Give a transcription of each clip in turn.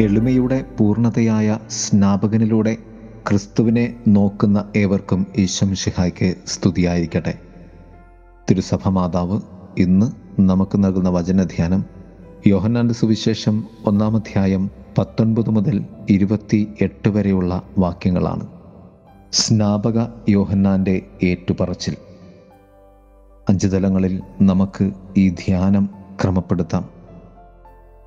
എളിമയുടെ പൂർണതയായ സ്നാപകനിലൂടെ ക്രിസ്തുവിനെ നോക്കുന്ന ഏവർക്കും ഈശംഷിഹായ്ക്ക് സ്തുതിയായിരിക്കട്ടെ. തിരുസഭ മാതാവ് ഇന്ന് നമുക്ക് നൽകുന്ന വചനധ്യാനം യോഹന്നാന്റെ സുവിശേഷം ഒന്നാം ഒന്നാമധ്യായം പത്തൊൻപത് മുതൽ ഇരുപത്തി എട്ട് വരെയുള്ള വാക്യങ്ങളാണ്. സ്നാപക യോഹന്നാന്റെ ഏറ്റുപറച്ചിൽ. അഞ്ച് തലങ്ങളിൽ നമുക്ക് ഈ ധ്യാനം ക്രമപ്പെടുത്താം.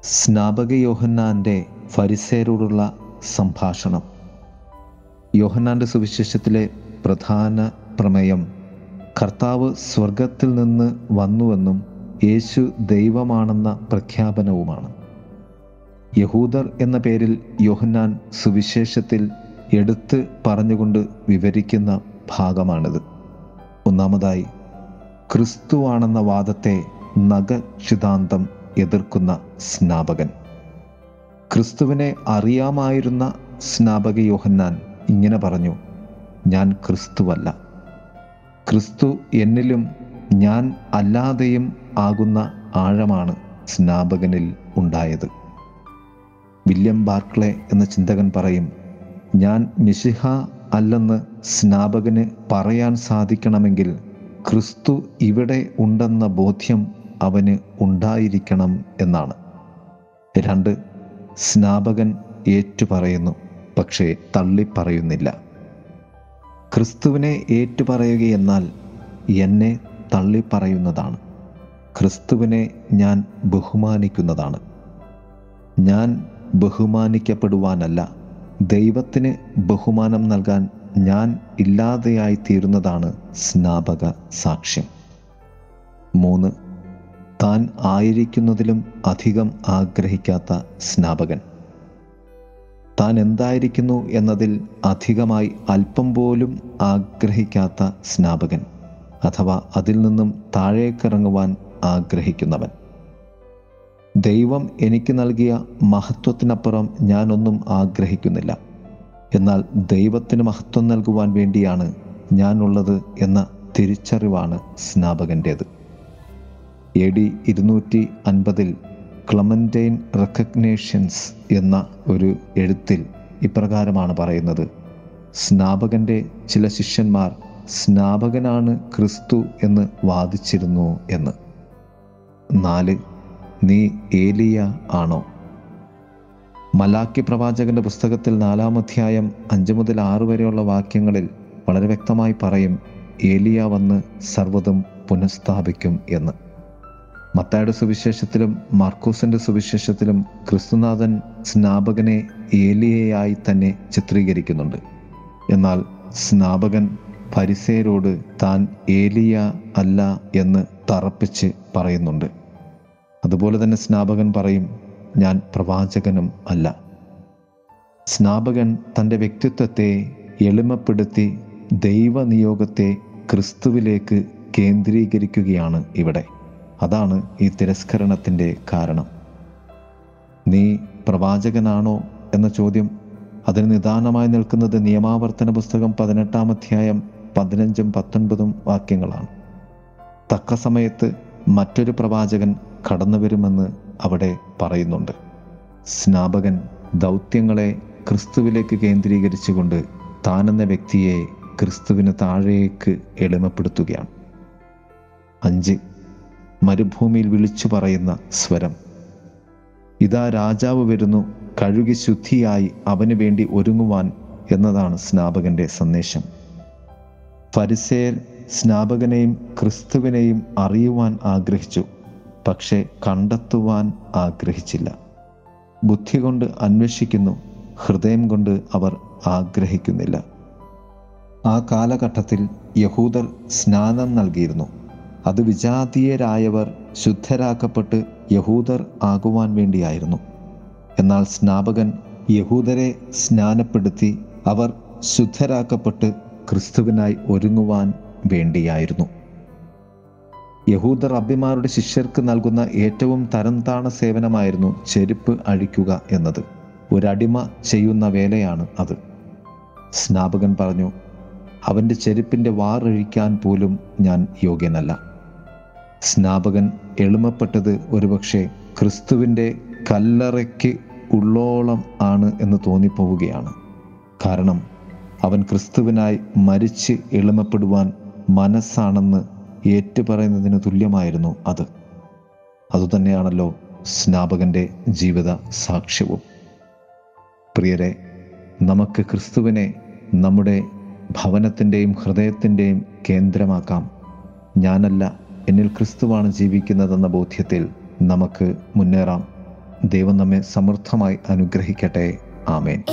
സ്നാപക യോഹന്നാന്റെ ഫരിസേരോടുള്ള സംഭാഷണം. യോഹന്നാന്റെ സുവിശേഷത്തിലെ പ്രധാന പ്രമേയം കർത്താവ് സ്വർഗത്തിൽ നിന്ന് വന്നുവെന്നും യേശു ദൈവമാണെന്ന പ്രഖ്യാപനവുമാണ്. യഹൂദർ എന്ന പേരിൽ യോഹന്നാൻ സുവിശേഷത്തിൽ എടുത്ത് പറഞ്ഞുകൊണ്ട് വിവരിക്കുന്ന ഭാഗമാണിത്. ഒന്നാമതായി ക്രിസ്തുവാണെന്ന വാദത്തെ നഖക്ഷിതാന്തം എതിർക്കുന്ന സ്നാപകൻ. ക്രിസ്തുവിനെ അറിയാമായിരുന്ന സ്നാപക യോഹന്നാൻ ഇങ്ങനെ പറഞ്ഞു ഞാൻ ക്രിസ്തുവല്ല. ക്രിസ്തു എന്നിലും ഞാൻ അല്ലാതെയും ആകുന്ന ആഴമാണ് സ്നാപകനിൽ ഉണ്ടായത്. വില്യം ബാർക്ലെ എന്ന ചിന്തകൻ പറയും ഞാൻ മിശിഹ അല്ലെന്ന് സ്നാപകന് പറയാൻ സാധിക്കണമെങ്കിൽ ക്രിസ്തു ഇവിടെ ഉണ്ടെന്ന ബോധ്യം അവന് ഉണ്ടായിരിക്കണം എന്നാണ്. രണ്ട് സ്നാപകൻ ഏറ്റുപറയുന്നു പക്ഷേ തള്ളിപ്പറയുന്നില്ല. ക്രിസ്തുവിനെ ഏറ്റുപറയുകയെന്നാൽ എന്നെ തള്ളിപ്പറയുന്നതാണ്. ക്രിസ്തുവിനെ ഞാൻ ബഹുമാനിക്കുന്നതാണ്. ഞാൻ ബഹുമാനിക്കപ്പെടുവാനല്ല ദൈവത്തിന് ബഹുമാനം നൽകാൻ ഞാൻ ഇല്ലാതെയായി തീരുന്നതാണ് സ്നാപക സാക്ഷ്യം. മൂന്ന് താൻ ആയിരിക്കുന്നതിലും അധികം ആഗ്രഹിക്കാത്ത സ്നാപകൻ. താൻ എന്തായിരിക്കുന്നു എന്നതിൽ അധികമായി അല്പം പോലും ആഗ്രഹിക്കാത്ത സ്നാപകൻ അഥവാ അതിൽ നിന്നും താഴേക്കിറങ്ങുവാൻ ആഗ്രഹിക്കുന്നവൻ. ദൈവം എനിക്ക് നൽകിയ മഹത്വത്തിനപ്പുറം ഞാനൊന്നും ആഗ്രഹിക്കുന്നില്ല. എന്നാൽ ദൈവത്തിന് മഹത്വം നൽകുവാൻ വേണ്ടിയാണ് ഞാനുള്ളത് എന്ന തിരിച്ചറിവാണ് സ്നാപകന്റേത്. എ ഡി ഇരുന്നൂറ്റി അൻപതിൽ ക്ലമന്റൈൻ റെക്കഗ്നേഷൻസ് എന്ന ഒരു എഴുത്തിൽ ഇപ്രകാരമാണ് പറയുന്നത്. സ്നാപകന്റെ ചില ശിഷ്യന്മാർ സ്നാപകനാണ് ക്രിസ്തു എന്ന് വാദിച്ചിരുന്നു എന്ന്. നാല് നീ ഏലിയ ആണോ? മലാക്കി പ്രവാചകന്റെ പുസ്തകത്തിൽ നാലാം അധ്യായം അഞ്ച് മുതൽ ആറ് വരെയുള്ള വാക്യങ്ങളിൽ വളരെ വ്യക്തമായി പറയും ഏലിയ വന്ന് സർവതും പുനഃസ്ഥാപിക്കും എന്ന്. മത്തായുടെ സുവിശേഷത്തിലും മാർക്കോസിന്റെ സുവിശേഷത്തിലും ക്രിസ്തുനാഥൻ സ്നാപകനെ ഏലിയയായി തന്നെ ചിത്രീകരിക്കുന്നുണ്ട്. എന്നാൽ സ്നാപകൻ പരിസയരോട് താൻ ഏലിയ അല്ല എന്ന് തറപ്പിച്ച് പറയുന്നുണ്ട്. അതുപോലെ തന്നെ സ്നാപകൻ പറയും ഞാൻ പ്രവാചകനും അല്ല. സ്നാപകൻ തന്റെ വ്യക്തിത്വത്തെ എളിമപ്പെടുത്തി ദൈവനിയോഗത്തെ ക്രിസ്തുവിലേക്ക് കേന്ദ്രീകരിക്കുകയാണ് ഇവിടെ. അതാണ് ഈ തിരസ്കരണത്തിന്റെ കാരണം. നീ പ്രവാചകനാണോ എന്ന ചോദ്യം അതിന് നിദാനമായി നിൽക്കുന്നത് നിയമാവർത്തന പുസ്തകം പതിനെട്ടാം അധ്യായം പതിനഞ്ചും പത്തൊൻപതും വാക്യങ്ങളാണ്. തക്ക സമയത്ത് മറ്റൊരു പ്രവാചകൻ കടന്നു വരുമെന്ന് അവിടെ പറയുന്നുണ്ട്. സ്നാപകൻ ദൗത്യങ്ങളെ ക്രിസ്തുവിലേക്ക് കേന്ദ്രീകരിച്ചുകൊണ്ട് താനെന്ന വ്യക്തിയെ ക്രിസ്തുവിന് താഴേക്ക് എളിമപ്പെടുത്തുകയാണ്. അഞ്ച് മരുഭൂമിയിൽ വിളിച്ചു പറയുന്ന സ്വരം. ഇതാ രാജാവ് വരുന്നു കഴുകി ശുദ്ധിയായി അവന് വേണ്ടി ഒരുങ്ങുവാൻ എന്നതാണ് സ്നാപകന്റെ സന്ദേശം. ഫരിസേർ സ്നാപകനെയും ക്രിസ്തുവിനെയും അറിയുവാൻ ആഗ്രഹിച്ചു പക്ഷേ കണ്ടെത്തുവാൻ ആഗ്രഹിച്ചില്ല. ബുദ്ധി കൊണ്ട് അന്വേഷിക്കുന്നു ഹൃദയം കൊണ്ട് അവർ ആഗ്രഹിക്കുന്നില്ല. ആ കാലഘട്ടത്തിൽ യഹൂദർ സ്നാനം നൽകിയിരുന്നു. അത് വിജാതീയരായവർ ശുദ്ധരാക്കപ്പെട്ട് യഹൂദർ ആകുവാൻ വേണ്ടിയായിരുന്നു. എന്നാൽ സ്നാപകൻ യഹൂദരെ സ്നാനപ്പെടുത്തി അവർ ശുദ്ധരാക്കപ്പെട്ട് ക്രിസ്തുവിനായി ഒരുങ്ങുവാൻ വേണ്ടിയായിരുന്നു. യഹൂദർ അബ്ബിമാരുടെ ശിഷ്യർക്ക് നൽകുന്ന ഏറ്റവും തരംതാണ സേവനമായിരുന്നു ചെരുപ്പ് അഴിക്കുക എന്നത്. ഒരടിമ ചെയ്യുന്ന വേലയാണ് അത്. സ്നാപകൻ പറഞ്ഞു അവന്റെ ചെരുപ്പിന്റെ വാറഴിക്കാൻ പോലും ഞാൻ യോഗ്യനല്ല. സ്നാപകൻ എളിമപ്പെട്ടത് ഒരുപക്ഷെ ക്രിസ്തുവിന്റെ കല്ലറയ്ക്ക് ഉള്ളോളം ആണ് എന്ന് തോന്നിപ്പോവുകയാണ്. കാരണം അവൻ ക്രിസ്തുവിനായി മരിച്ച് എളിമപ്പെടുവാൻ മനസ്സാണെന്ന് ഏറ്റുപറയുന്നതിന് തുല്യമായിരുന്നു അത്. അതുതന്നെയാണല്ലോ സ്നാപകന്റെ ജീവിത സാക്ഷ്യവും. പ്രിയരെ നമുക്ക് ക്രിസ്തുവിനെ നമ്മുടെ ഭവനത്തിന്റെയും ഹൃദയത്തിന്റെയും കേന്ദ്രമാക്കാം. ഞാനല്ല എന്നിൽ ക്രിസ്തുവാണ് ജീവിക്കുന്നതെന്ന ബോധ്യത്തിൽ നമുക്ക് മുന്നേറാം. ദൈവം നമ്മെ സമൃദ്ധമായി അനുഗ്രഹിക്കട്ടെ. ആമേൻ.